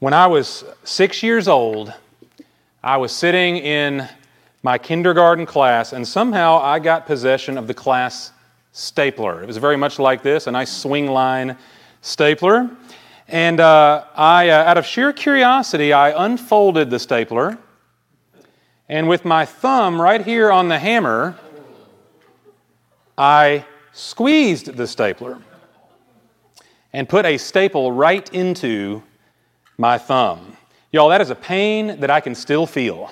When I was six years old, I was sitting in my kindergarten class, and somehow I got possession of the class stapler. It was very much like this a nice Swingline stapler. And uh, I, uh, out of sheer curiosity, I unfolded the stapler, and with my thumb right here on the hammer, I squeezed the stapler and put a staple right into my thumb. Y'all, that is a pain that I can still feel.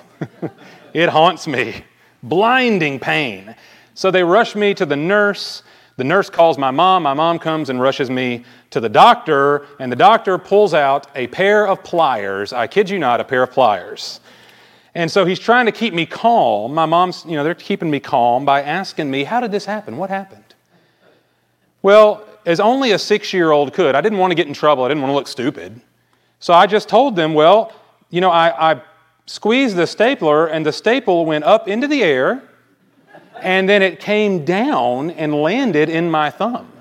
it haunts me. Blinding pain. So they rush me to the nurse. The nurse calls my mom. My mom comes and rushes me to the doctor, and the doctor pulls out a pair of pliers. I kid you not, a pair of pliers. And so he's trying to keep me calm. My mom's, you know, they're keeping me calm by asking me, How did this happen? What happened? Well, as only a six year old could, I didn't want to get in trouble. I didn't want to look stupid. So I just told them, well, you know, I, I squeezed the stapler and the staple went up into the air and then it came down and landed in my thumb.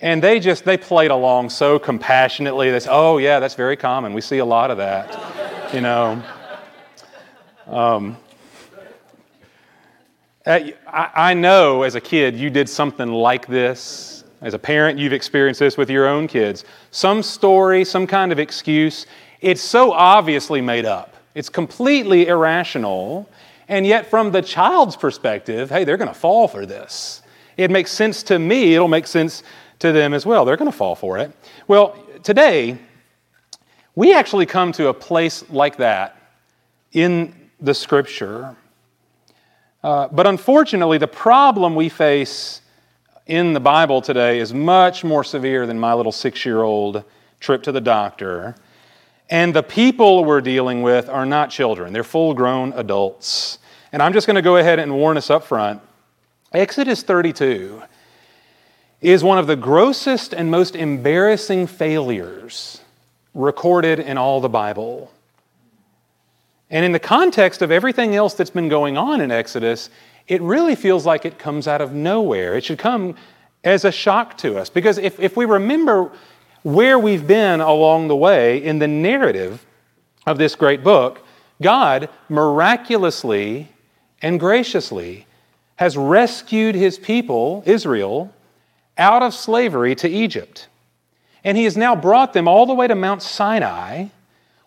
And they just, they played along so compassionately. They said, oh, yeah, that's very common. We see a lot of that, you know. Um, I know as a kid you did something like this as a parent, you've experienced this with your own kids. Some story, some kind of excuse, it's so obviously made up. It's completely irrational. And yet, from the child's perspective, hey, they're going to fall for this. It makes sense to me, it'll make sense to them as well. They're going to fall for it. Well, today, we actually come to a place like that in the scripture. Uh, but unfortunately, the problem we face in the Bible today is much more severe than my little six year old trip to the doctor. And the people we're dealing with are not children, they're full grown adults. And I'm just going to go ahead and warn us up front. Exodus 32 is one of the grossest and most embarrassing failures recorded in all the Bible. And in the context of everything else that's been going on in Exodus, it really feels like it comes out of nowhere. It should come as a shock to us. Because if, if we remember where we've been along the way in the narrative of this great book, God miraculously and graciously has rescued his people, Israel, out of slavery to Egypt. And he has now brought them all the way to Mount Sinai,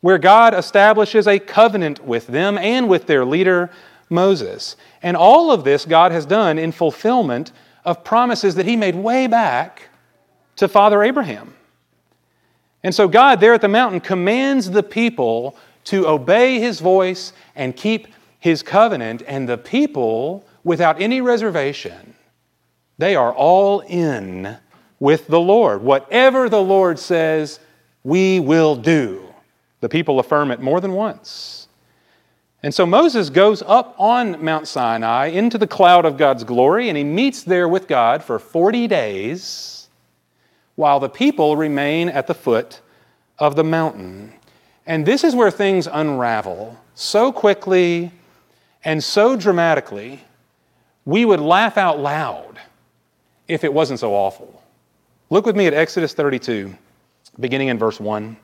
where God establishes a covenant with them and with their leader, Moses. And all of this God has done in fulfillment of promises that he made way back to Father Abraham. And so God, there at the mountain, commands the people to obey his voice and keep his covenant. And the people, without any reservation, they are all in with the Lord. Whatever the Lord says, we will do. The people affirm it more than once. And so Moses goes up on Mount Sinai into the cloud of God's glory, and he meets there with God for 40 days while the people remain at the foot of the mountain. And this is where things unravel so quickly and so dramatically, we would laugh out loud if it wasn't so awful. Look with me at Exodus 32, beginning in verse 1.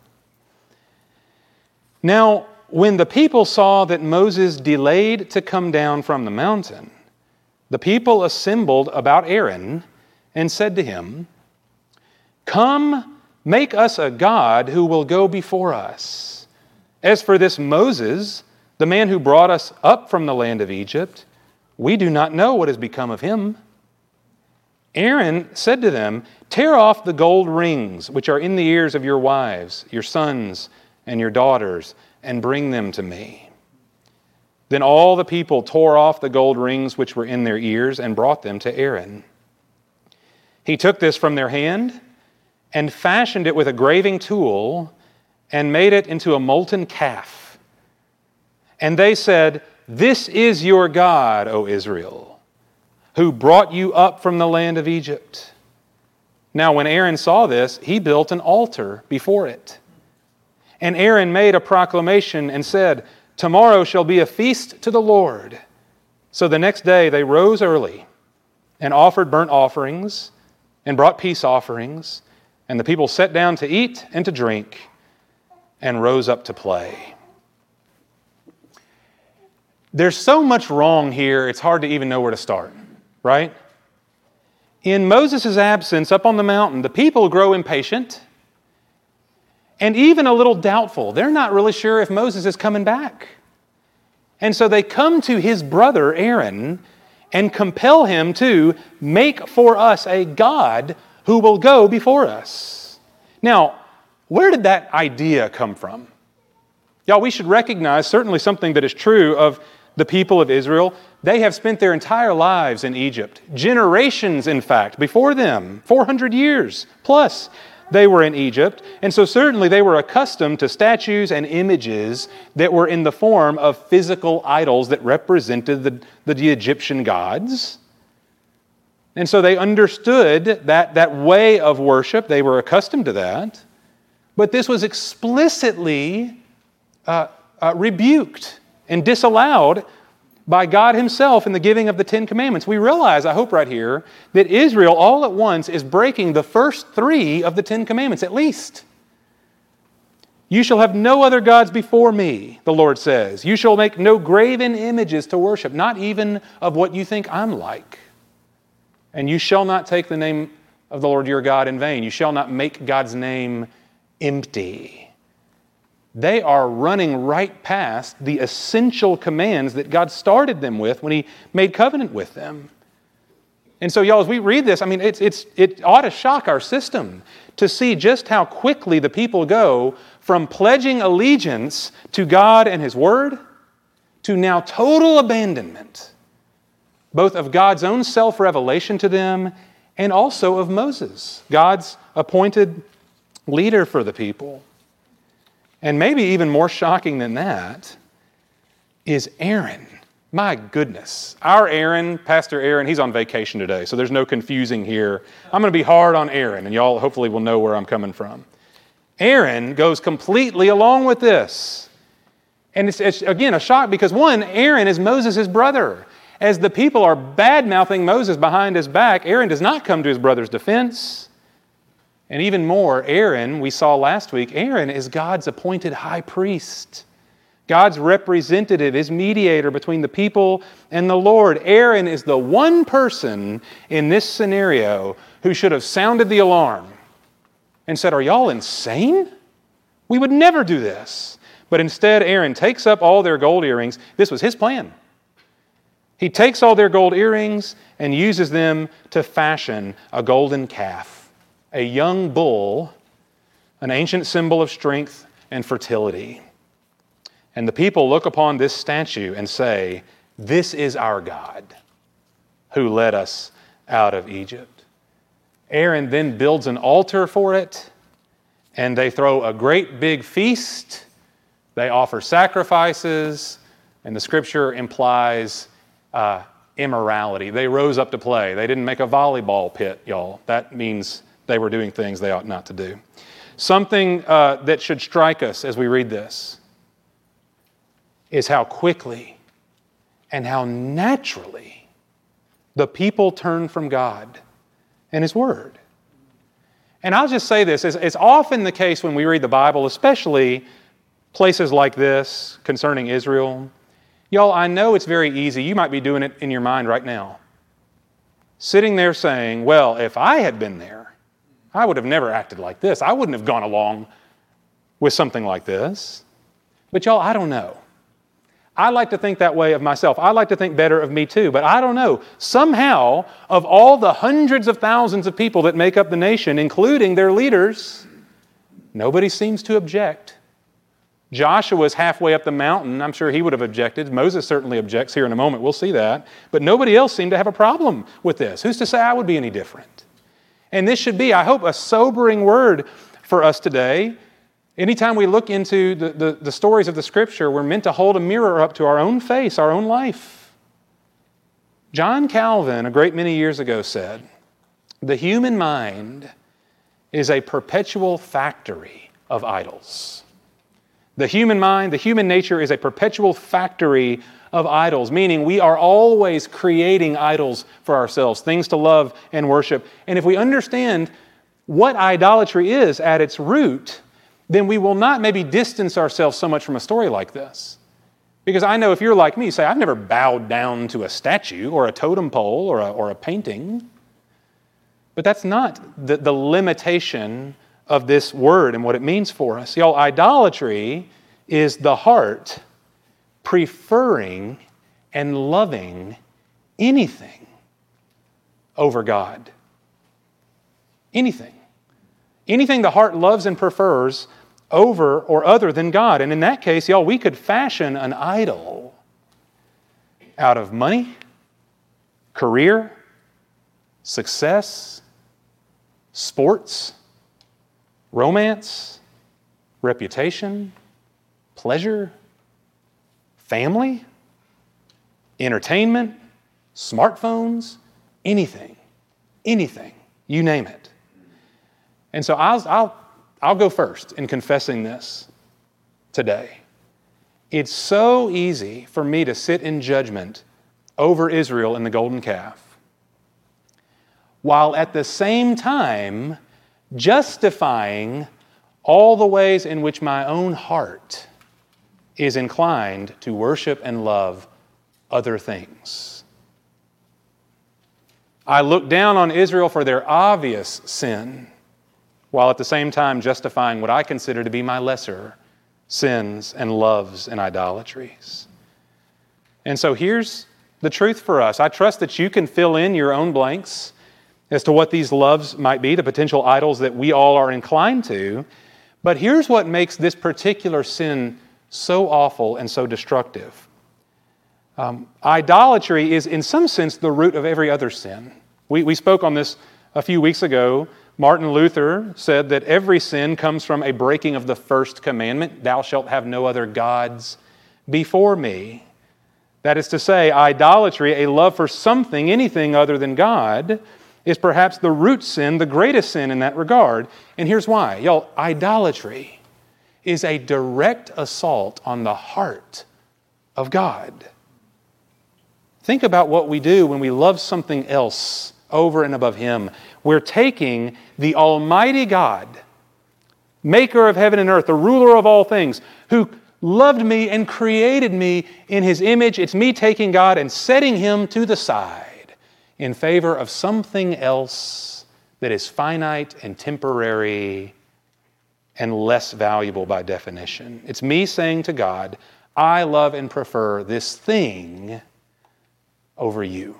Now, when the people saw that Moses delayed to come down from the mountain, the people assembled about Aaron and said to him, Come, make us a God who will go before us. As for this Moses, the man who brought us up from the land of Egypt, we do not know what has become of him. Aaron said to them, Tear off the gold rings which are in the ears of your wives, your sons, and your daughters and bring them to me. Then all the people tore off the gold rings which were in their ears and brought them to Aaron. He took this from their hand and fashioned it with a graving tool and made it into a molten calf. And they said, This is your God, O Israel, who brought you up from the land of Egypt. Now, when Aaron saw this, he built an altar before it. And Aaron made a proclamation and said, Tomorrow shall be a feast to the Lord. So the next day they rose early and offered burnt offerings and brought peace offerings And the people sat down to eat and to drink and rose up to play. There's so much wrong here, it's hard to even know where to start, right? In Moses' absence up on the mountain, the people grow impatient and even a little doubtful. They're not really sure if Moses is coming back. And so they come to his brother Aaron and compel him to make for us a God who will go before us. Now, where did that idea come from? Y'all, we should recognize certainly something that is true of the people of Israel. They have spent their entire lives in Egypt, generations, in fact, before them, 400 years plus they were in Egypt. And so, certainly, they were accustomed to statues and images that were in the form of physical idols that represented the, the Egyptian gods. And so, they understood that, that way of worship, they were accustomed to that. But this was explicitly uh, uh, rebuked and disallowed by God Himself in the giving of the Ten Commandments. We realize, I hope right here, that Israel all at once is breaking the first three of the Ten Commandments, at least. You shall have no other gods before me, the Lord says. You shall make no graven images to worship, not even of what you think I'm like. And you shall not take the name of the Lord your God in vain. You shall not make God's name empty they are running right past the essential commands that God started them with when He made covenant with them. And so, y'all, as we read this, I mean, it's, it's, it ought to shock our system to see just how quickly the people go from pledging allegiance to God and His Word to now total abandonment, both of God's own self revelation to them and also of Moses, God's appointed leader for the people. And maybe even more shocking than that is Aaron. My goodness. Our Aaron, Pastor Aaron, he's on vacation today, so there's no confusing here. I'm going to be hard on Aaron, and y'all hopefully will know where I'm coming from. Aaron goes completely along with this. And it's, it's again a shock because one, Aaron is Moses' brother. As the people are bad mouthing Moses behind his back, Aaron does not come to his brother's defense. And even more, Aaron, we saw last week, Aaron is God's appointed high priest. God's representative, his mediator between the people and the Lord. Aaron is the one person in this scenario who should have sounded the alarm and said, Are y'all insane? We would never do this. But instead, Aaron takes up all their gold earrings. This was his plan. He takes all their gold earrings and uses them to fashion a golden calf a young bull, an ancient symbol of strength and fertility. And the people look upon this statue and say, This is our God who led us out of Egypt. Aaron then builds an altar for it, and they throw a great big feast. They offer sacrifices, and the scripture implies uh, immorality. They rose up to play. They didn't make a volleyball pit, y'all. That means they were doing things they ought not to do. Something uh, that should strike us as we read this is how quickly and how naturally the people turn from God and His Word. And I'll just say this it's often the case when we read the Bible, especially places like this concerning Israel. Y'all, I know it's very easy. You might be doing it in your mind right now. Sitting there saying, Well, if I had been there, I would have never acted like this. I wouldn't have gone along with something like this. But y'all, I don't know. I like to think that way of myself. I like to think better of me too, but I don't know. Somehow, of all the hundreds of thousands of people that make up the nation, including their leaders, nobody seems to object. Joshua is halfway up the mountain. I'm sure he would have objected. Moses certainly objects here in a moment. We'll see that. But nobody else seemed to have a problem with this. Who's to say I would be any different? And this should be, I hope, a sobering word for us today. Anytime we look into the, the, the, stories of the Scripture, we're meant to hold a mirror up to our own face, our own life. John Calvin, a great many years ago, said, The human mind is a perpetual factory of idols. The human mind, the human nature is a perpetual factory of idols, meaning we are always creating idols for ourselves, things to love and worship. And if we understand what idolatry is at its root, then we will not maybe distance ourselves so much from a story like this. Because I know if you're like me, say, I've never bowed down to a statue or a totem pole or a, or a painting. But that's not the, the limitation of this word and what it means for us. Y'all, idolatry is the heart preferring and loving anything over God. Anything. Anything the heart loves and prefers over or other than God. And in that case, y'all, we could fashion an idol out of money, career, success, sports, romance, reputation, pleasure, family, entertainment, smartphones, anything, anything, you name it. And so I'll, I'll, I'll go first in confessing this today. It's so easy for me to sit in judgment over Israel and the golden calf, while at the same time justifying all the ways in which my own heart is inclined to worship and love other things. I look down on Israel for their obvious sin, while at the same time justifying what I consider to be my lesser sins and loves and idolatries. And so here's the truth for us. I trust that you can fill in your own blanks as to what these loves might be, the potential idols that we all are inclined to. But here's what makes this particular sin so awful and so destructive. Um, idolatry is, in some sense, the root of every other sin. We, we spoke on this a few weeks ago. Martin Luther said that every sin comes from a breaking of the first commandment Thou shalt have no other gods before me. That is to say, idolatry, a love for something, anything other than God, is perhaps the root sin, the greatest sin in that regard. And here's why. Y'all, idolatry is a direct assault on the heart of God. Think about what we do when we love something else over and above Him. We're taking the Almighty God, maker of heaven and earth, the ruler of all things, who loved me and created me in His image. It's me taking God and setting Him to the side in favor of something else that is finite and temporary and less valuable by definition. It's me saying to God, I love and prefer this thing over you.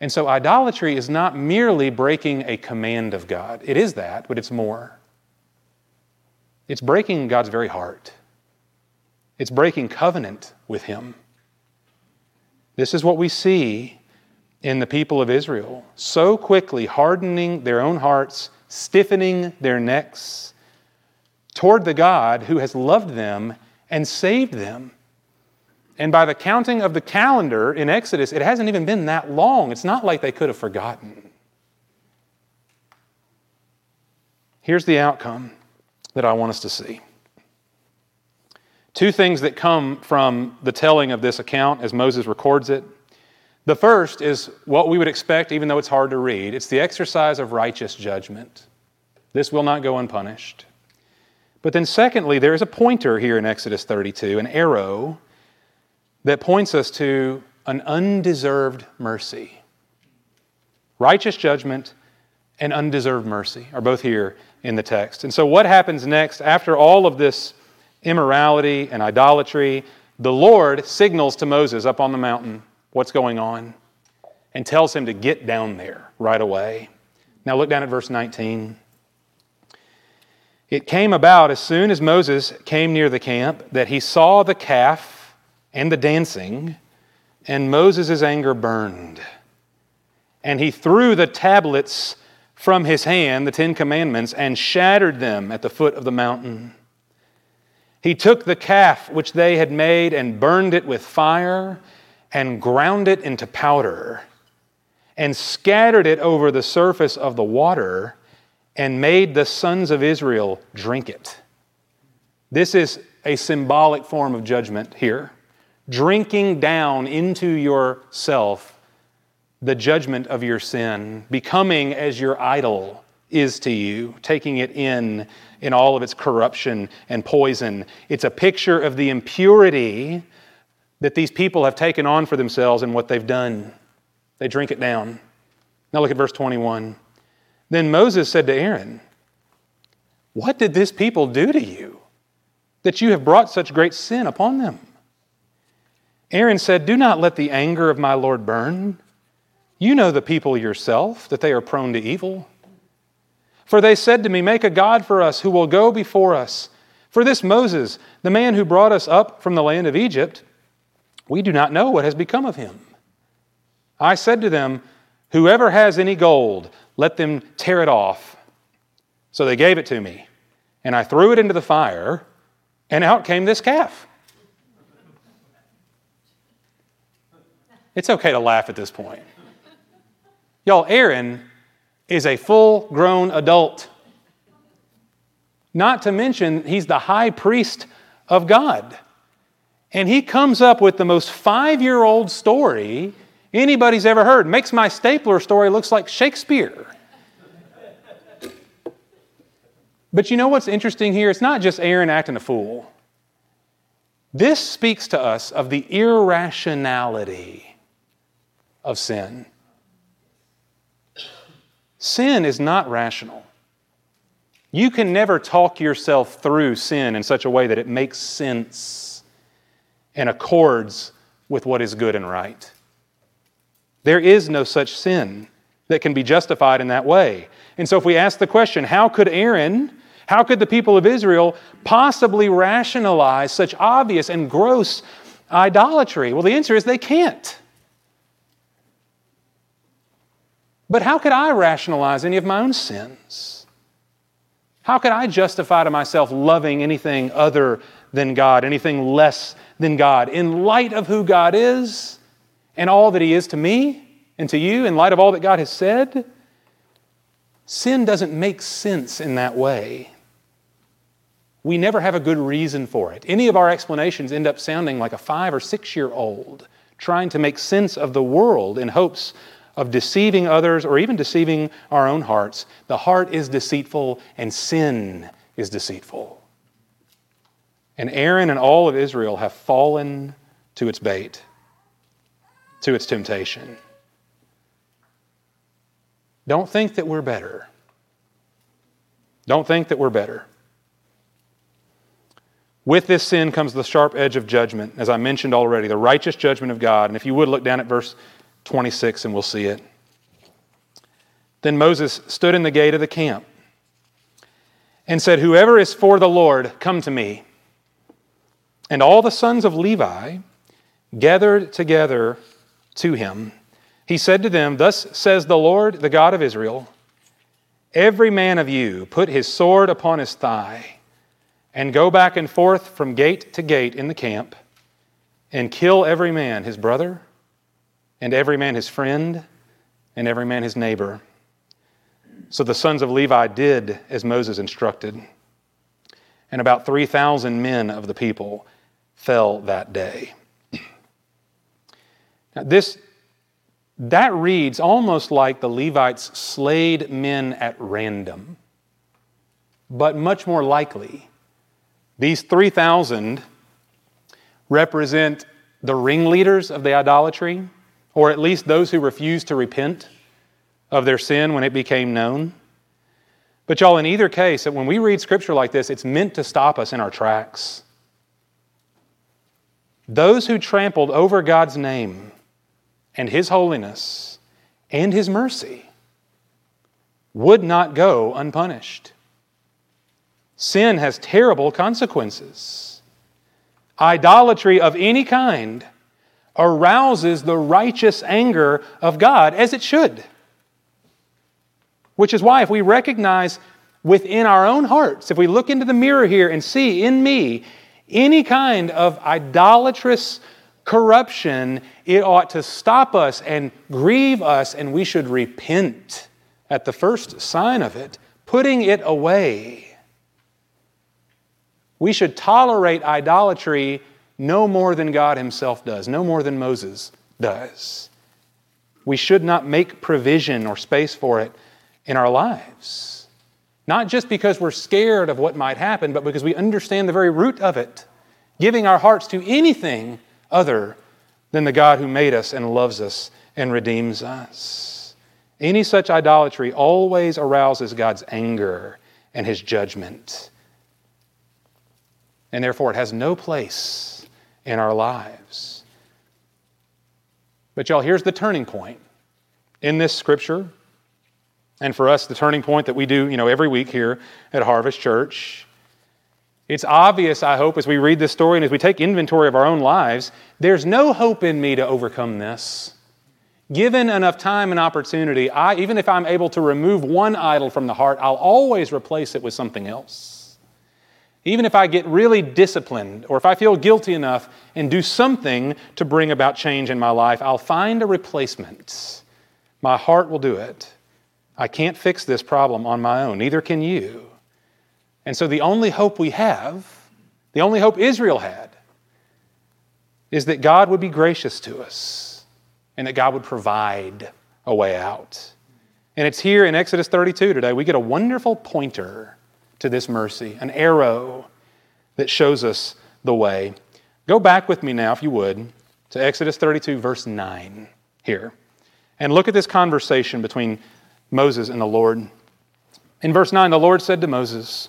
And so, idolatry is not merely breaking a command of God. It is that, but it's more. It's breaking God's very heart, it's breaking covenant with Him. This is what we see in the people of Israel so quickly hardening their own hearts, stiffening their necks toward the God who has loved them and saved them and by the counting of the calendar in Exodus, it hasn't even been that long. It's not like they could have forgotten. Here's the outcome that I want us to see. Two things that come from the telling of this account as Moses records it. The first is what we would expect, even though it's hard to read it's the exercise of righteous judgment. This will not go unpunished. But then, secondly, there is a pointer here in Exodus 32, an arrow that points us to an undeserved mercy. Righteous judgment and undeserved mercy are both here in the text. And so, what happens next after all of this immorality and idolatry? The Lord signals to Moses up on the mountain what's going on and tells him to get down there right away. Now, look down at verse 19. It came about as soon as Moses came near the camp that he saw the calf and the dancing, and Moses' anger burned. And he threw the tablets from his hand, the Ten Commandments, and shattered them at the foot of the mountain. He took the calf which they had made and burned it with fire and ground it into powder and scattered it over the surface of the water and made the sons of Israel drink it. This is a symbolic form of judgment here drinking down into yourself the judgment of your sin, becoming as your idol is to you, taking it in in all of its corruption and poison. It's a picture of the impurity that these people have taken on for themselves and what they've done. They drink it down. Now look at verse 21. Then Moses said to Aaron, What did this people do to you that you have brought such great sin upon them? Aaron said, Do not let the anger of my Lord burn. You know the people yourself, that they are prone to evil. For they said to me, Make a God for us who will go before us. For this Moses, the man who brought us up from the land of Egypt, we do not know what has become of him. I said to them, Whoever has any gold, let them tear it off. So they gave it to me, and I threw it into the fire, and out came this calf. It's okay to laugh at this point. Y'all, Aaron is a full grown adult. Not to mention, he's the high priest of God. And he comes up with the most five year old story anybody's ever heard. Makes my stapler story looks like Shakespeare. But you know what's interesting here? It's not just Aaron acting a fool. This speaks to us of the irrationality of sin. Sin is not rational. You can never talk yourself through sin in such a way that it makes sense and accords with what is good and right. There is no such sin that can be justified in that way. And so, if we ask the question, how could Aaron, how could the people of Israel possibly rationalize such obvious and gross idolatry? Well, the answer is they can't. But how could I rationalize any of my own sins? How could I justify to myself loving anything other than God, anything less than God, in light of who God is and all that He is to me and to you, in light of all that God has said? Sin doesn't make sense in that way. We never have a good reason for it. Any of our explanations end up sounding like a five or six year old trying to make sense of the world in hopes of deceiving others or even deceiving our own hearts. The heart is deceitful and sin is deceitful. And Aaron and all of Israel have fallen to its bait, to its temptation. Don't think that we're better. Don't think that we're better. With this sin comes the sharp edge of judgment, as I mentioned already, the righteous judgment of God. And if you would look down at verse 26 and we'll see it. Then Moses stood in the gate of the camp and said, Whoever is for the Lord, come to me. And all the sons of Levi gathered together to him. He said to them, Thus says the Lord, the God of Israel Every man of you put his sword upon his thigh and go back and forth from gate to gate in the camp and kill every man his brother and every man his friend, and every man his neighbor. So the sons of Levi did as Moses instructed. And about 3,000 men of the people fell that day. Now, this, that reads almost like the Levites slayed men at random, but much more likely, these 3,000 represent the ringleaders of the idolatry or at least those who refused to repent of their sin when it became known. But, y'all, in either case, when we read scripture like this, it's meant to stop us in our tracks. Those who trampled over God's name and His holiness and His mercy would not go unpunished. Sin has terrible consequences. Idolatry of any kind arouses the righteous anger of God as it should. Which is why, if we recognize within our own hearts, if we look into the mirror here and see in me any kind of idolatrous corruption, it ought to stop us and grieve us, and we should repent at the first sign of it, putting it away. We should tolerate idolatry no more than God Himself does, no more than Moses does. we should not make provision or space for it in our lives. Not just because we're scared of what might happen, but because we understand the very root of it, giving our hearts to anything other than the God who made us and loves us and redeems us. Any such idolatry always arouses God's anger and his judgment. And therefore, it has no place in our lives. But, y'all, here's the turning point in this scripture. And for us, the turning point that we do, you know, every week here at Harvest Church. It's obvious, I hope, as we read this story and as we take inventory of our own lives, there's no hope in me to overcome this. Given enough time and opportunity, I, even if I'm able to remove one idol from the heart, I'll always replace it with something else. Even if I get really disciplined or if I feel guilty enough and do something to bring about change in my life, I'll find a replacement. My heart will do it. I can't fix this problem on my own, neither can you. And so the only hope we have, the only hope Israel had, is that God would be gracious to us and that God would provide a way out. And it's here in Exodus 32 today. We get a wonderful pointer to this mercy, an arrow that shows us the way. Go back with me now, if you would, to Exodus 32, verse 9 here. And look at this conversation between Moses and the Lord. In verse 9, the Lord said to Moses,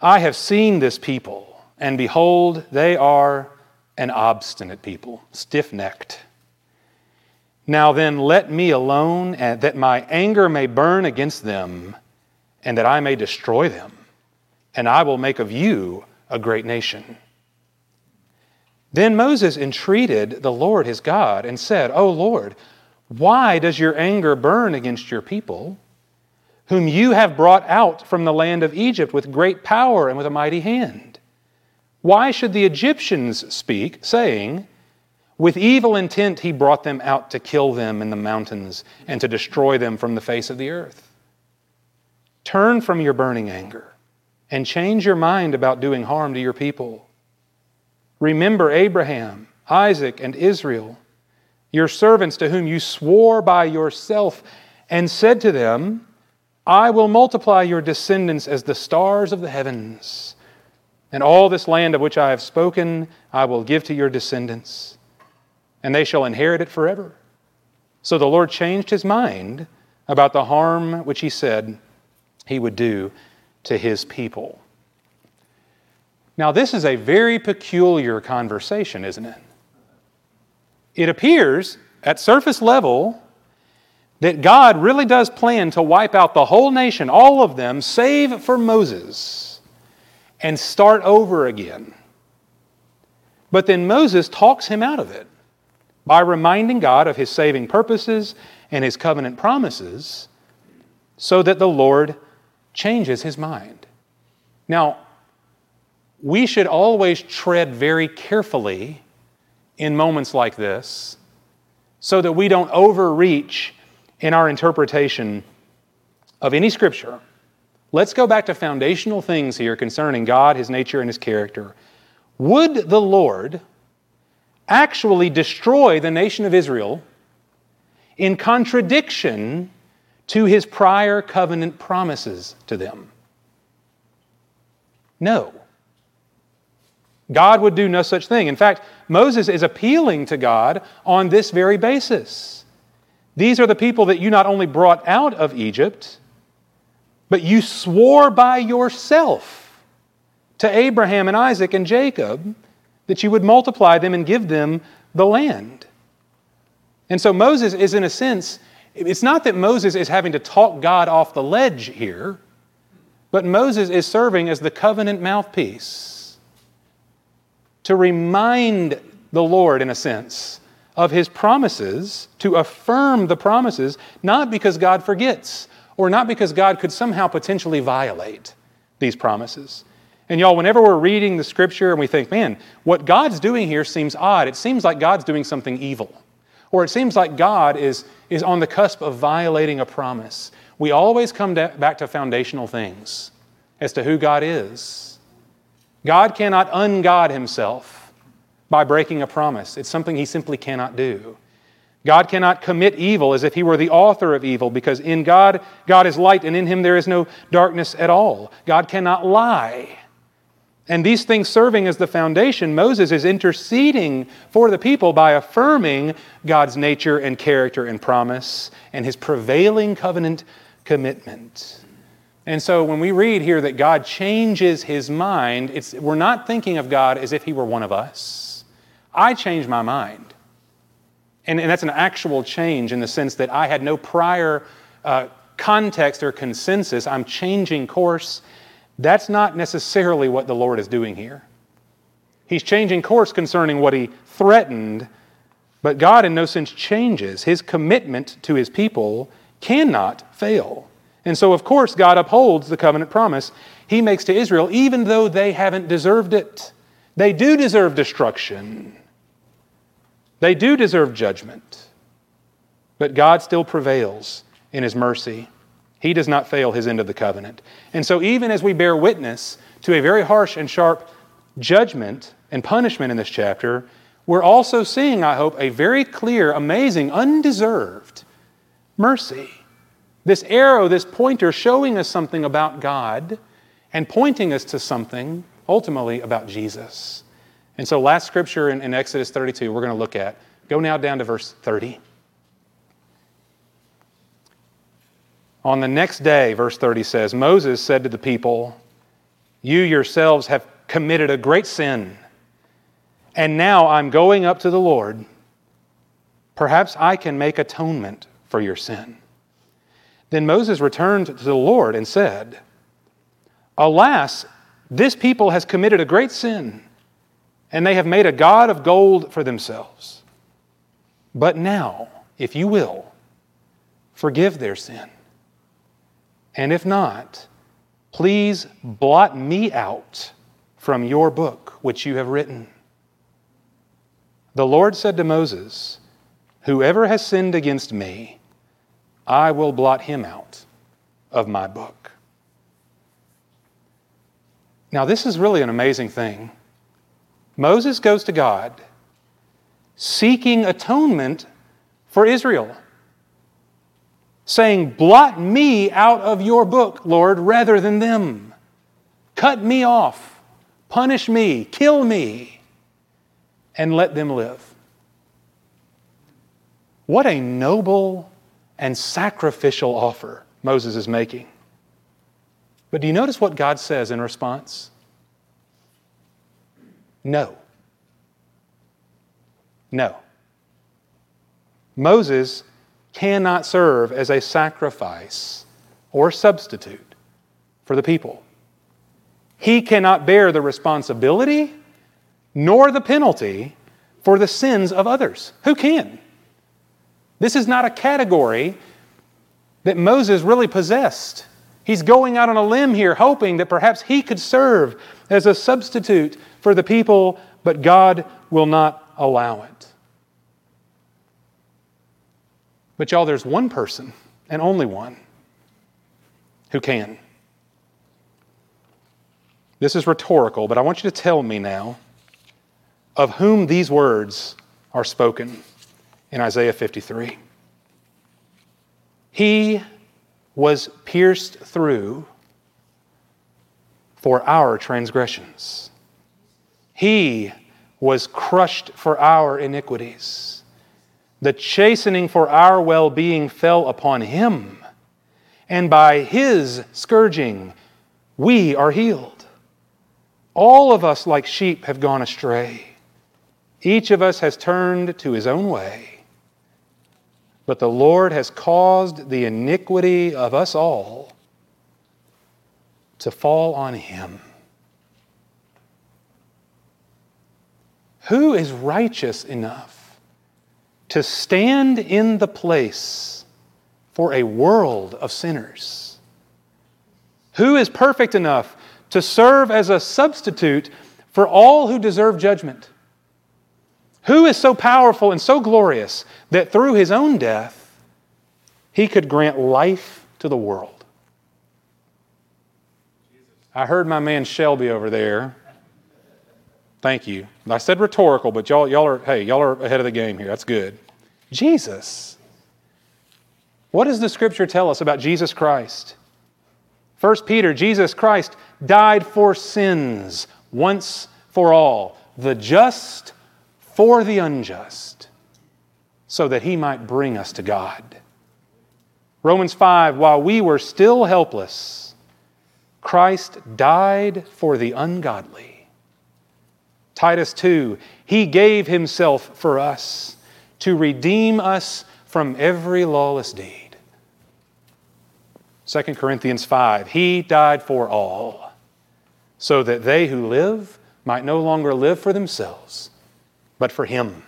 I have seen this people, and behold, they are an obstinate people, stiff necked. Now then, let me alone, that my anger may burn against them, and that I may destroy them, and I will make of you a great nation. Then Moses entreated the Lord his God and said, O Lord, why does your anger burn against your people, whom you have brought out from the land of Egypt with great power and with a mighty hand? Why should the Egyptians speak, saying, With evil intent he brought them out to kill them in the mountains and to destroy them from the face of the earth? Turn from your burning anger and change your mind about doing harm to your people. Remember Abraham, Isaac, and Israel your servants to whom you swore by yourself, and said to them, I will multiply your descendants as the stars of the heavens, and all this land of which I have spoken I will give to your descendants, and they shall inherit it forever. So the Lord changed his mind about the harm which he said he would do to his people. Now, this is a very peculiar conversation, isn't it? It appears at surface level that God really does plan to wipe out the whole nation, all of them, save for Moses, and start over again. But then Moses talks him out of it by reminding God of his saving purposes and his covenant promises so that the Lord changes his mind. Now, we should always tread very carefully in moments like this so that we don't overreach in our interpretation of any scripture. Let's go back to foundational things here concerning God, His nature, and His character. Would the Lord actually destroy the nation of Israel in contradiction to His prior covenant promises to them? No. God would do no such thing. In fact, Moses is appealing to God on this very basis. These are the people that you not only brought out of Egypt, but you swore by yourself to Abraham and Isaac and Jacob that you would multiply them and give them the land. And so Moses is, in a sense, it's not that Moses is having to talk God off the ledge here, but Moses is serving as the covenant mouthpiece to remind the Lord, in a sense, of his promises, to affirm the promises, not because God forgets or not because God could somehow potentially violate these promises. And y'all, whenever we're reading the scripture and we think, man, what God's doing here seems odd, it seems like God's doing something evil. Or it seems like God is, is on the cusp of violating a promise. We always come to, back to foundational things as to who God is God cannot ungod himself by breaking a promise. It's something he simply cannot do. God cannot commit evil as if he were the author of evil, because in God, God is light, and in him there is no darkness at all. God cannot lie. And these things serving as the foundation, Moses is interceding for the people by affirming God's nature and character and promise and his prevailing covenant commitment. And so when we read here that God changes his mind, we're not thinking of God as if he were one of us. I change my mind. And, and that's an actual change in the sense that I had no prior uh, context or consensus. I'm changing course. That's not necessarily what the Lord is doing here. He's changing course concerning what he threatened, but God in no sense changes. His commitment to his people cannot fail. And so, of course, God upholds the covenant promise he makes to Israel, even though they haven't deserved it. They do deserve destruction. They do deserve judgment, but God still prevails in His mercy. He does not fail His end of the covenant. And so, even as we bear witness to a very harsh and sharp judgment and punishment in this chapter, we're also seeing, I hope, a very clear, amazing, undeserved mercy. This arrow, this pointer, showing us something about God and pointing us to something ultimately about Jesus. And so, last scripture in, in Exodus 32, we're going to look at. Go now down to verse 30. On the next day, verse 30 says, Moses said to the people, You yourselves have committed a great sin, and now I'm going up to the Lord. Perhaps I can make atonement for your sin. Then Moses returned to the Lord and said, Alas, this people has committed a great sin and they have made a God of gold for themselves. But now, if you will, forgive their sin. And if not, please blot me out from your book which you have written. The Lord said to Moses, Whoever has sinned against me, I will blot him out of my book. Now, this is really an amazing thing Moses goes to God seeking atonement for Israel, saying, Blot me out of your book, Lord, rather than them. Cut me off, punish me, kill me, and let them live. What a noble and sacrificial offer Moses is making. But do you notice what God says in response? No. No. Moses cannot serve as a sacrifice or substitute for the people. He cannot bear the responsibility nor the penalty for the sins of others. Who can? This is not a category that Moses really possessed. He's going out on a limb here, hoping that perhaps he could serve as a substitute for the people, but God will not allow it. But, y'all, there's one person, and only one, who can. This is rhetorical, but I want you to tell me now of whom these words are spoken in Isaiah 53. He was pierced through for our transgressions. He was crushed for our iniquities. The chastening for our well being fell upon him, and by his scourging we are healed. All of us, like sheep, have gone astray. Each of us has turned to his own way. But the Lord has caused the iniquity of us all to fall on him. Who is righteous enough to stand in the place for a world of sinners? Who is perfect enough to serve as a substitute for all who deserve judgment? Who is so powerful and so glorious that through his own death he could grant life to the world? I heard my man Shelby over there Thank you. I said rhetorical, but y'all, y'all are, hey, y'all are ahead of the game here. That's good. Jesus. What does the scripture tell us about Jesus Christ? 1 Peter, Jesus Christ died for sins once for all, the just for the unjust, so that he might bring us to God. Romans 5, while we were still helpless, Christ died for the ungodly. Titus 2, he gave himself for us to redeem us from every lawless deed. 2 Corinthians 5 He died for all, so that they who live might no longer live for themselves, but for Him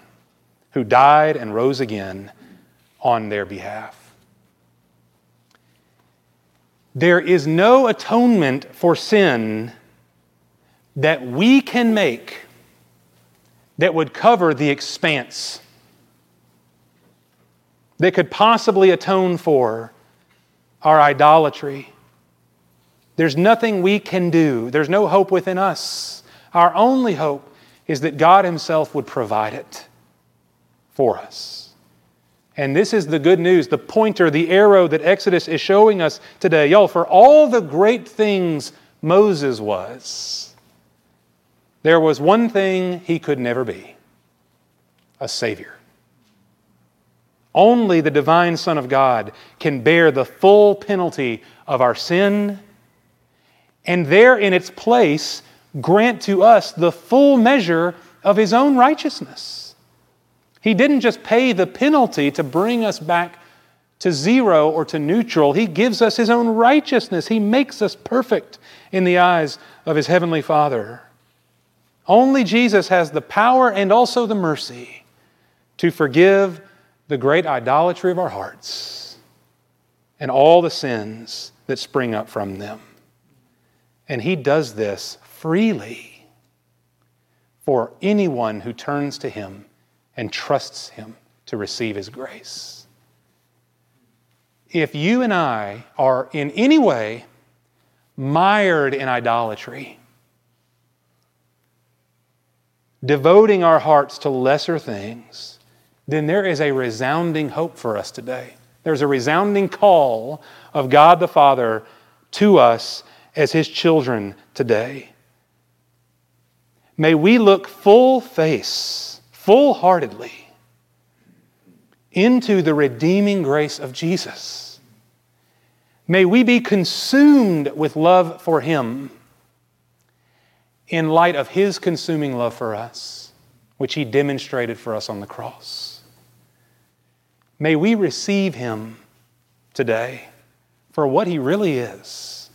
who died and rose again on their behalf. There is no atonement for sin that we can make that would cover the expanse that could possibly atone for our idolatry. There's nothing we can do, there's no hope within us. Our only hope is that God Himself would provide it for us. And this is the good news, the pointer, the arrow that Exodus is showing us today. Y'all, for all the great things Moses was, there was one thing he could never be a Savior. Only the divine Son of God can bear the full penalty of our sin and there in its place grant to us the full measure of His own righteousness. He didn't just pay the penalty to bring us back to zero or to neutral, He gives us His own righteousness. He makes us perfect in the eyes of His Heavenly Father. Only Jesus has the power and also the mercy to forgive the great idolatry of our hearts and all the sins that spring up from them. And He does this freely for anyone who turns to Him and trusts Him to receive His grace. If you and I are in any way mired in idolatry, devoting our hearts to lesser things, then there is a resounding hope for us today. There's a resounding call of God the Father to us as His children today. May we look full face, full heartedly into the redeeming grace of Jesus. May we be consumed with love for Him in light of His consuming love for us, which He demonstrated for us on the cross. May we receive him today for what he really is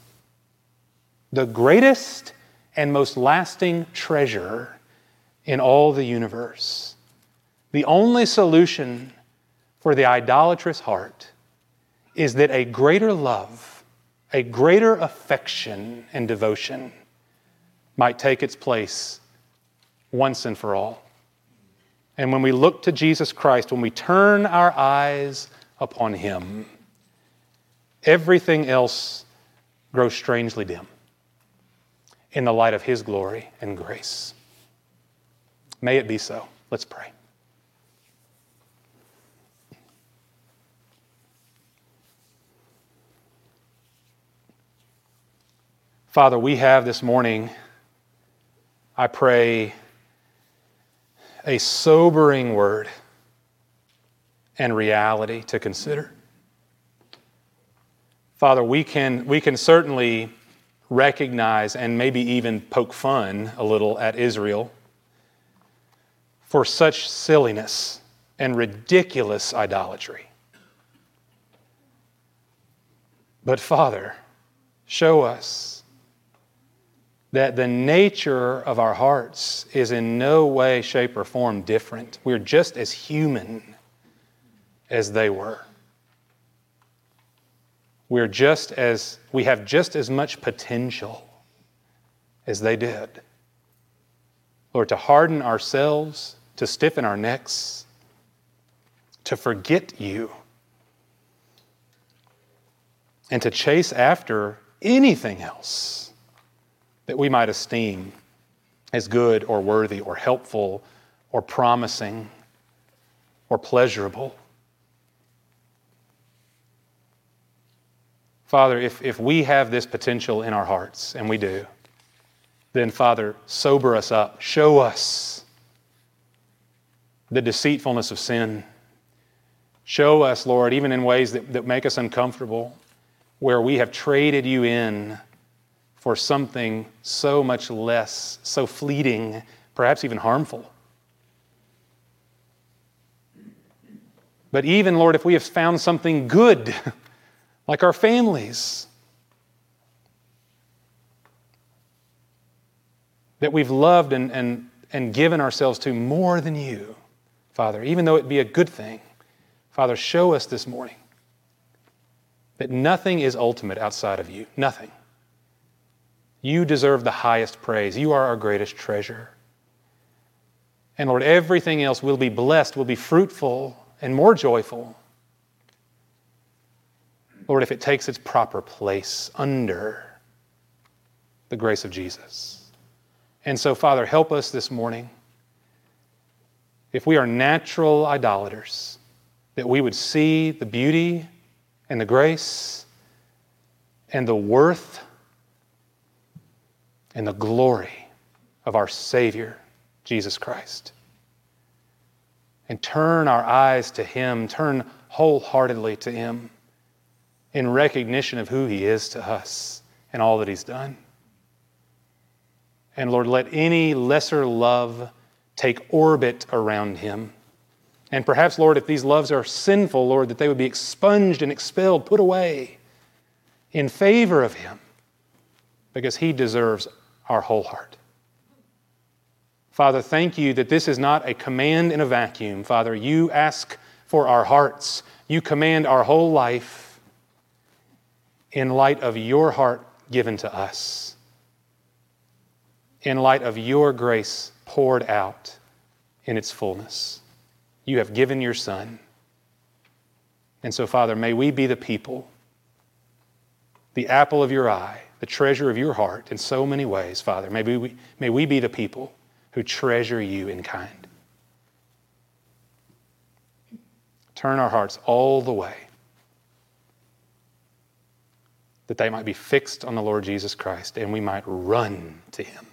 the greatest and most lasting treasure in all the universe. The only solution for the idolatrous heart is that a greater love, a greater affection and devotion might take its place once and for all. And when we look to Jesus Christ, when we turn our eyes upon Him, everything else grows strangely dim in the light of His glory and grace. May it be so. Let's pray. Father, we have this morning, I pray a sobering word and reality to consider. Father, we can, we can certainly recognize and maybe even poke fun a little at Israel for such silliness and ridiculous idolatry. But, Father, show us that the nature of our hearts is in no way, shape, or form different. We're just as human as they were. We're just as, we have just as much potential as they did. Lord, to harden ourselves, to stiffen our necks, to forget you, and to chase after anything else that we might esteem as good or worthy or helpful or promising. or pleasurable. Father, if, if we have this potential in our hearts, and we do, then Father, sober us up. Show us the deceitfulness of sin. Show us, Lord, even in ways that, that make us uncomfortable, where we have traded you in for something so much less, so fleeting, perhaps even harmful. But even, Lord, if we have found something good, like our families, that we've loved and, and, and given ourselves to more than you, Father, even though it be a good thing, Father, show us this morning that nothing is ultimate outside of you. Nothing. You deserve the highest praise. You are our greatest treasure. And Lord, everything else will be blessed, will be fruitful, and more joyful. Lord, if it takes its proper place under the grace of Jesus. And so, Father, help us this morning. If we are natural idolaters, that we would see the beauty and the grace and the worth and the glory of our Savior, Jesus Christ. And turn our eyes to Him, turn wholeheartedly to Him in recognition of who He is to us and all that He's done. And Lord, let any lesser love take orbit around Him. And perhaps, Lord, if these loves are sinful, Lord, that they would be expunged and expelled, put away in favor of Him, because He deserves our whole heart. Father, thank you that this is not a command in a vacuum. Father, you ask for our hearts, you command our whole life in light of your heart given to us, in light of your grace poured out in its fullness. You have given your Son. And so, Father, may we be the people, the apple of your eye, the treasure of your heart in so many ways, Father. May we, may we be the people who treasure you in kind. Turn our hearts all the way that they might be fixed on the Lord Jesus Christ and we might run to him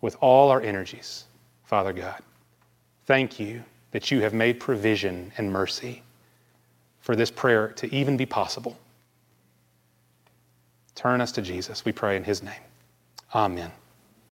with all our energies, Father God. Thank you that you have made provision and mercy for this prayer to even be possible. Turn us to Jesus, we pray in his name. Amen.